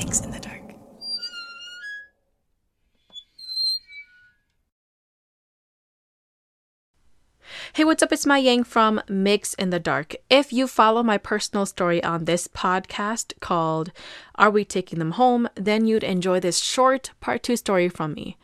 Mix in the Dark. Hey, what's up? It's Mai Yang from Mix in the Dark. If you follow my personal story on this podcast called Are We Taking Them Home? then you'd enjoy this short part two story from me.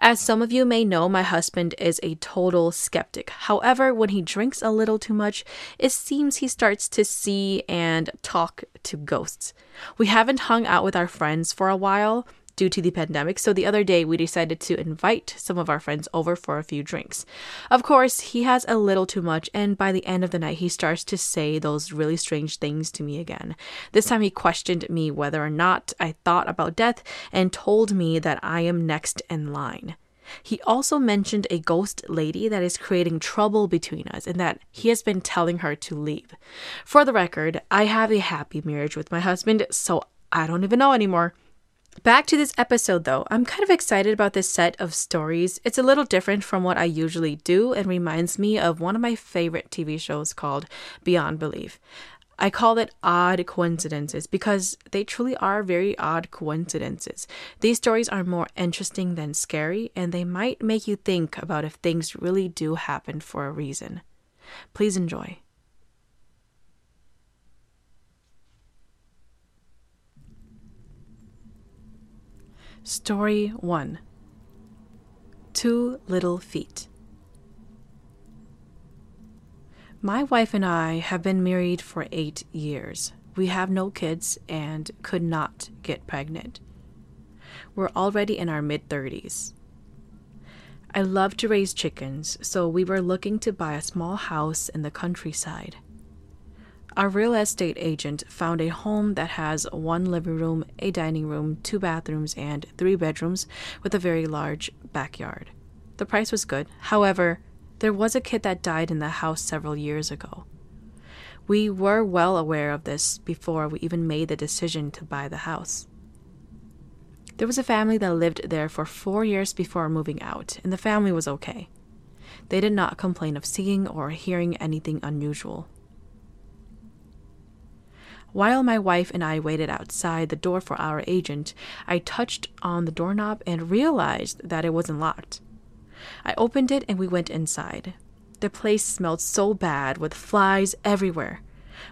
As some of you may know, my husband is a total skeptic. However, when he drinks a little too much, it seems he starts to see and talk to ghosts. We haven't hung out with our friends for a while due to the pandemic. So the other day, we decided to invite some of our friends over for a few drinks. Of course, he has a little too much, and by the end of the night, he starts to say those really strange things to me again. This time, he questioned me whether or not I thought about death and told me that I am next in line. He also mentioned a ghost lady that is creating trouble between us and that he has been telling her to leave. For the record, I have a happy marriage with my husband, so I don't even know anymore. Back to this episode though, I'm kind of excited about this set of stories. It's a little different from what I usually do and reminds me of one of my favorite TV shows called Beyond Belief. I call it odd coincidences because they truly are very odd coincidences. These stories are more interesting than scary, and they might make you think about if things really do happen for a reason. Please enjoy. Story 1 Two Little Feet. My wife and I have been married for eight years. We have no kids and could not get pregnant. We're already in our mid 30s. I love to raise chickens, so we were looking to buy a small house in the countryside. Our real estate agent found a home that has one living room, a dining room, two bathrooms, and three bedrooms with a very large backyard. The price was good. However, there was a kid that died in the house several years ago. We were well aware of this before we even made the decision to buy the house. There was a family that lived there for four years before moving out, and the family was okay. They did not complain of seeing or hearing anything unusual. While my wife and I waited outside the door for our agent, I touched on the doorknob and realized that it wasn't locked. I opened it and we went inside. The place smelled so bad with flies everywhere.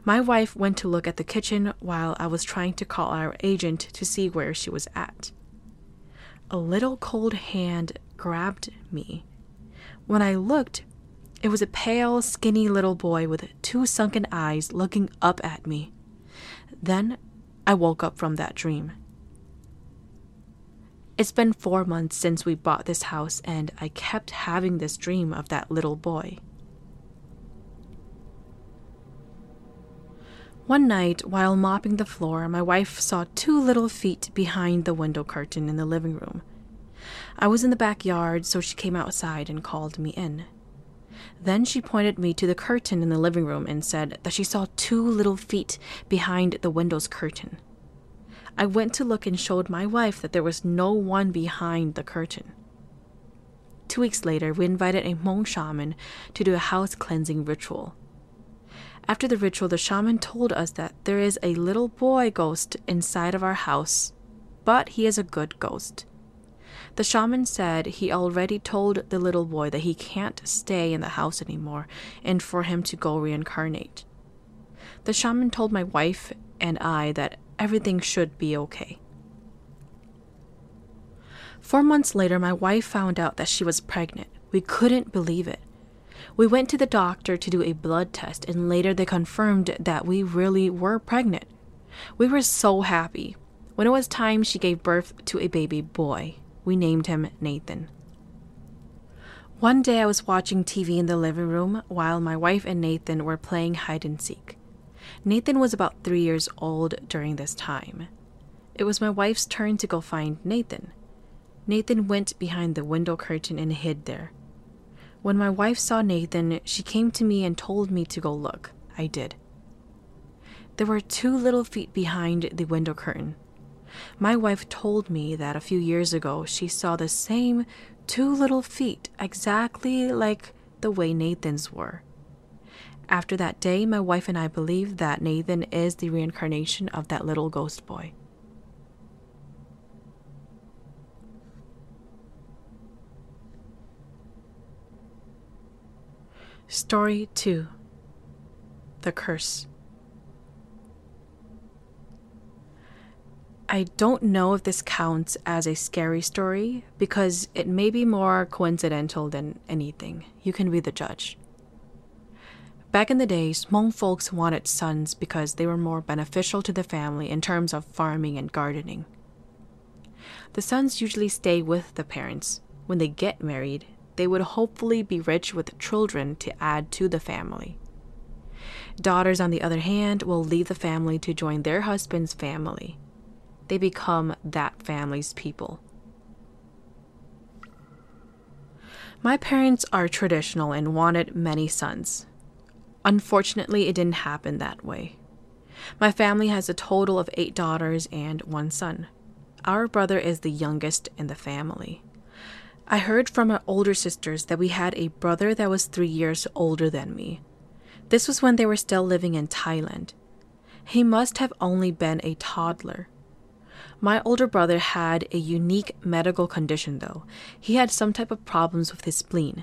My wife went to look at the kitchen while I was trying to call our agent to see where she was at. A little cold hand grabbed me. When I looked, it was a pale, skinny little boy with two sunken eyes looking up at me. Then I woke up from that dream. It's been four months since we bought this house, and I kept having this dream of that little boy. One night, while mopping the floor, my wife saw two little feet behind the window curtain in the living room. I was in the backyard, so she came outside and called me in. Then she pointed me to the curtain in the living room and said that she saw two little feet behind the window's curtain. I went to look and showed my wife that there was no one behind the curtain. Two weeks later, we invited a Hmong shaman to do a house cleansing ritual. After the ritual, the shaman told us that there is a little boy ghost inside of our house, but he is a good ghost. The shaman said he already told the little boy that he can't stay in the house anymore and for him to go reincarnate. The shaman told my wife and I that everything should be okay. Four months later, my wife found out that she was pregnant. We couldn't believe it. We went to the doctor to do a blood test, and later they confirmed that we really were pregnant. We were so happy. When it was time, she gave birth to a baby boy. We named him Nathan. One day I was watching TV in the living room while my wife and Nathan were playing hide and seek. Nathan was about three years old during this time. It was my wife's turn to go find Nathan. Nathan went behind the window curtain and hid there. When my wife saw Nathan, she came to me and told me to go look. I did. There were two little feet behind the window curtain. My wife told me that a few years ago she saw the same two little feet, exactly like the way Nathan's were. After that day, my wife and I believe that Nathan is the reincarnation of that little ghost boy. Story 2 The Curse I don't know if this counts as a scary story because it may be more coincidental than anything. You can be the judge. Back in the days, Hmong folks wanted sons because they were more beneficial to the family in terms of farming and gardening. The sons usually stay with the parents. When they get married, they would hopefully be rich with children to add to the family. Daughters, on the other hand, will leave the family to join their husband's family. They become that family's people. My parents are traditional and wanted many sons. Unfortunately, it didn't happen that way. My family has a total of eight daughters and one son. Our brother is the youngest in the family. I heard from our older sisters that we had a brother that was three years older than me. This was when they were still living in Thailand. He must have only been a toddler. My older brother had a unique medical condition, though. He had some type of problems with his spleen.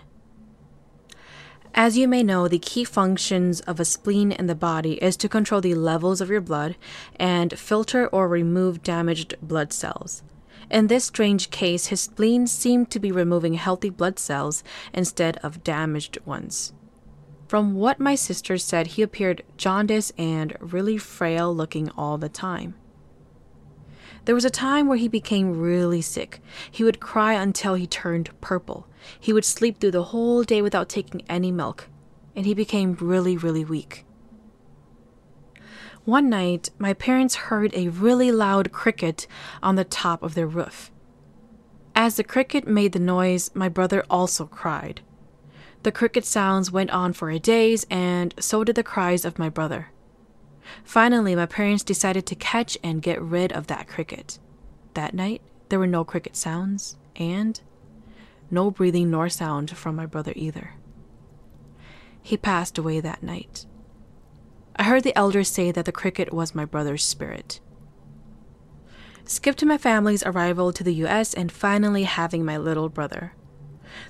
As you may know, the key functions of a spleen in the body is to control the levels of your blood and filter or remove damaged blood cells. In this strange case, his spleen seemed to be removing healthy blood cells instead of damaged ones. From what my sister said, he appeared jaundiced and really frail looking all the time. There was a time where he became really sick. He would cry until he turned purple. He would sleep through the whole day without taking any milk, and he became really, really weak. One night, my parents heard a really loud cricket on the top of their roof. As the cricket made the noise, my brother also cried. The cricket sounds went on for days, and so did the cries of my brother. Finally, my parents decided to catch and get rid of that cricket. That night, there were no cricket sounds, and no breathing nor sound from my brother either. He passed away that night. I heard the elders say that the cricket was my brother's spirit. Skip to my family's arrival to the US and finally having my little brother.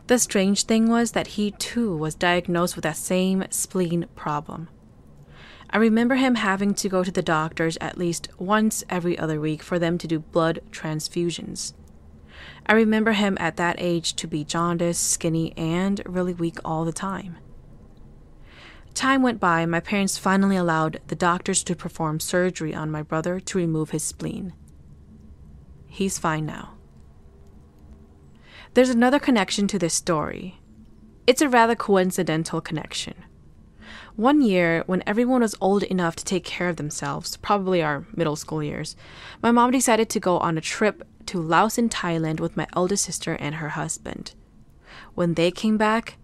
The strange thing was that he too was diagnosed with that same spleen problem. I remember him having to go to the doctors at least once every other week for them to do blood transfusions. I remember him at that age to be jaundiced, skinny, and really weak all the time. Time went by, and my parents finally allowed the doctors to perform surgery on my brother to remove his spleen. He's fine now. There's another connection to this story. It's a rather coincidental connection. One year, when everyone was old enough to take care of themselves, probably our middle school years, my mom decided to go on a trip to Laos in Thailand with my eldest sister and her husband. When they came back,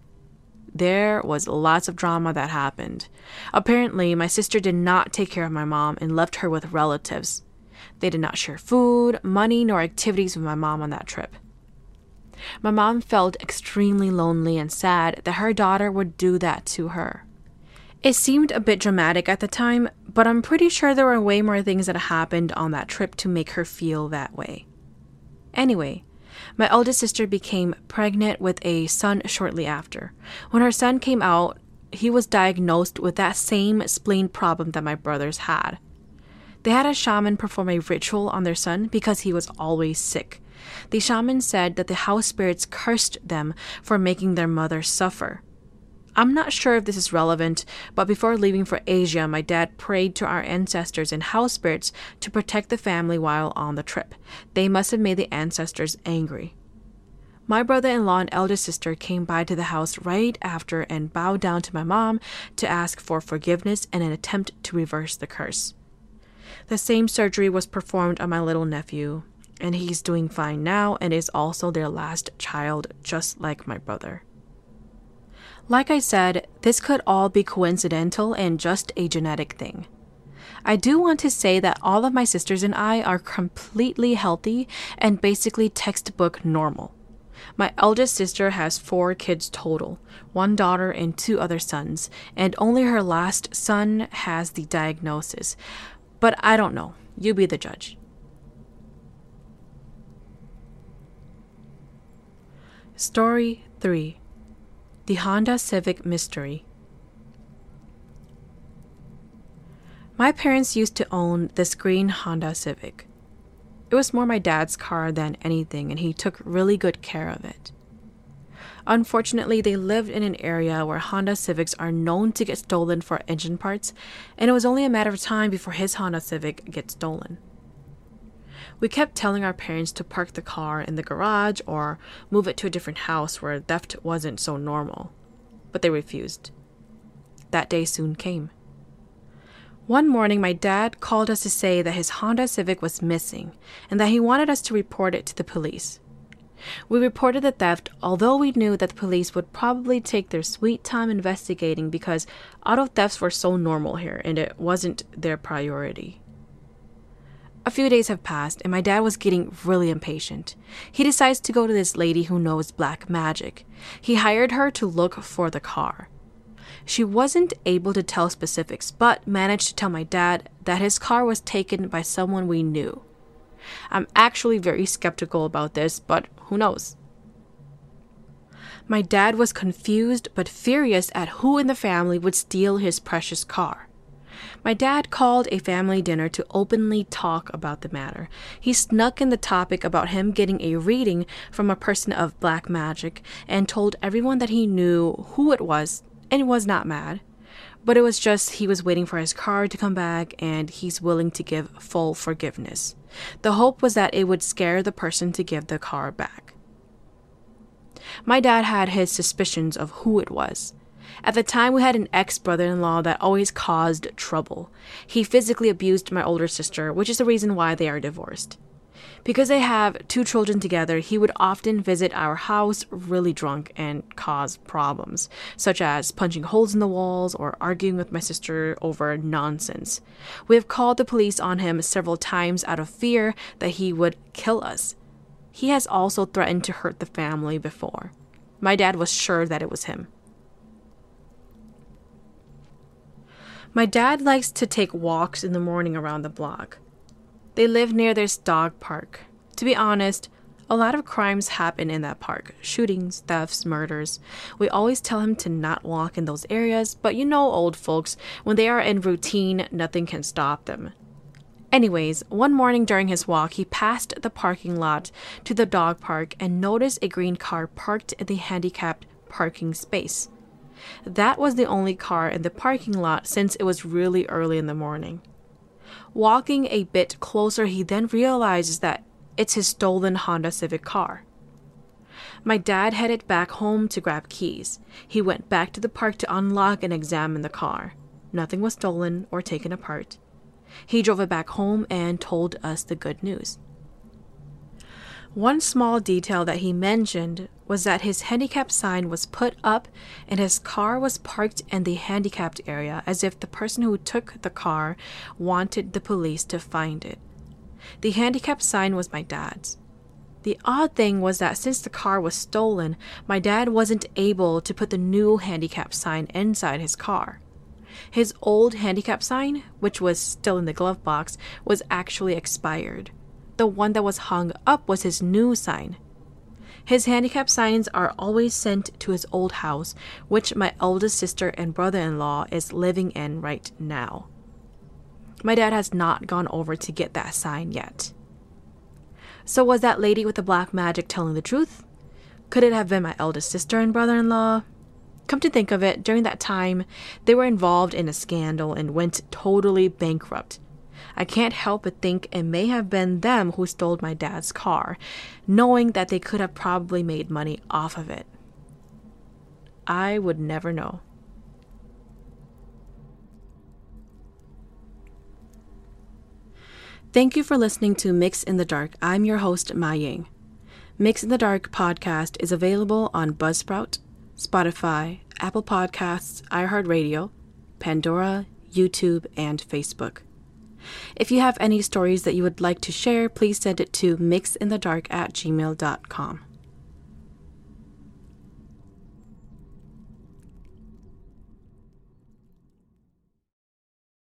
there was lots of drama that happened. Apparently, my sister did not take care of my mom and left her with relatives. They did not share food, money, nor activities with my mom on that trip. My mom felt extremely lonely and sad that her daughter would do that to her. It seemed a bit dramatic at the time, but I'm pretty sure there were way more things that happened on that trip to make her feel that way. Anyway, my eldest sister became pregnant with a son shortly after. When her son came out, he was diagnosed with that same spleen problem that my brothers had. They had a shaman perform a ritual on their son because he was always sick. The shaman said that the house spirits cursed them for making their mother suffer. I'm not sure if this is relevant, but before leaving for Asia, my dad prayed to our ancestors and house spirits to protect the family while on the trip. They must have made the ancestors angry. My brother in law and eldest sister came by to the house right after and bowed down to my mom to ask for forgiveness and an attempt to reverse the curse. The same surgery was performed on my little nephew, and he's doing fine now and is also their last child, just like my brother. Like I said, this could all be coincidental and just a genetic thing. I do want to say that all of my sisters and I are completely healthy and basically textbook normal. My eldest sister has four kids total one daughter and two other sons, and only her last son has the diagnosis. But I don't know. You be the judge. Story 3 the Honda Civic Mystery. My parents used to own this green Honda Civic. It was more my dad's car than anything, and he took really good care of it. Unfortunately, they lived in an area where Honda Civics are known to get stolen for engine parts, and it was only a matter of time before his Honda Civic gets stolen. We kept telling our parents to park the car in the garage or move it to a different house where theft wasn't so normal, but they refused. That day soon came. One morning, my dad called us to say that his Honda Civic was missing and that he wanted us to report it to the police. We reported the theft, although we knew that the police would probably take their sweet time investigating because auto thefts were so normal here and it wasn't their priority. A few days have passed, and my dad was getting really impatient. He decides to go to this lady who knows black magic. He hired her to look for the car. She wasn't able to tell specifics, but managed to tell my dad that his car was taken by someone we knew. I'm actually very skeptical about this, but who knows? My dad was confused but furious at who in the family would steal his precious car. My dad called a family dinner to openly talk about the matter. He snuck in the topic about him getting a reading from a person of black magic and told everyone that he knew who it was and was not mad. But it was just he was waiting for his car to come back and he's willing to give full forgiveness. The hope was that it would scare the person to give the car back. My dad had his suspicions of who it was. At the time, we had an ex brother in law that always caused trouble. He physically abused my older sister, which is the reason why they are divorced. Because they have two children together, he would often visit our house really drunk and cause problems, such as punching holes in the walls or arguing with my sister over nonsense. We have called the police on him several times out of fear that he would kill us. He has also threatened to hurt the family before. My dad was sure that it was him. My dad likes to take walks in the morning around the block. They live near this dog park. To be honest, a lot of crimes happen in that park shootings, thefts, murders. We always tell him to not walk in those areas, but you know, old folks, when they are in routine, nothing can stop them. Anyways, one morning during his walk, he passed the parking lot to the dog park and noticed a green car parked in the handicapped parking space. That was the only car in the parking lot since it was really early in the morning. Walking a bit closer, he then realizes that it's his stolen Honda Civic car. My dad headed back home to grab keys. He went back to the park to unlock and examine the car. Nothing was stolen or taken apart. He drove it back home and told us the good news. One small detail that he mentioned was that his handicap sign was put up and his car was parked in the handicapped area as if the person who took the car wanted the police to find it. The handicap sign was my dad's. The odd thing was that since the car was stolen, my dad wasn't able to put the new handicap sign inside his car. His old handicap sign, which was still in the glove box, was actually expired the one that was hung up was his new sign. His handicap signs are always sent to his old house, which my eldest sister and brother in law is living in right now. My dad has not gone over to get that sign yet. So, was that lady with the black magic telling the truth? Could it have been my eldest sister and brother in law? Come to think of it, during that time, they were involved in a scandal and went totally bankrupt. I can't help but think it may have been them who stole my dad's car, knowing that they could have probably made money off of it. I would never know. Thank you for listening to Mix in the Dark. I'm your host, Ma Ying. Mix in the Dark podcast is available on Buzzsprout, Spotify, Apple Podcasts, iHeartRadio, Pandora, YouTube, and Facebook. If you have any stories that you would like to share, please send it to mixinthedark at gmail.com.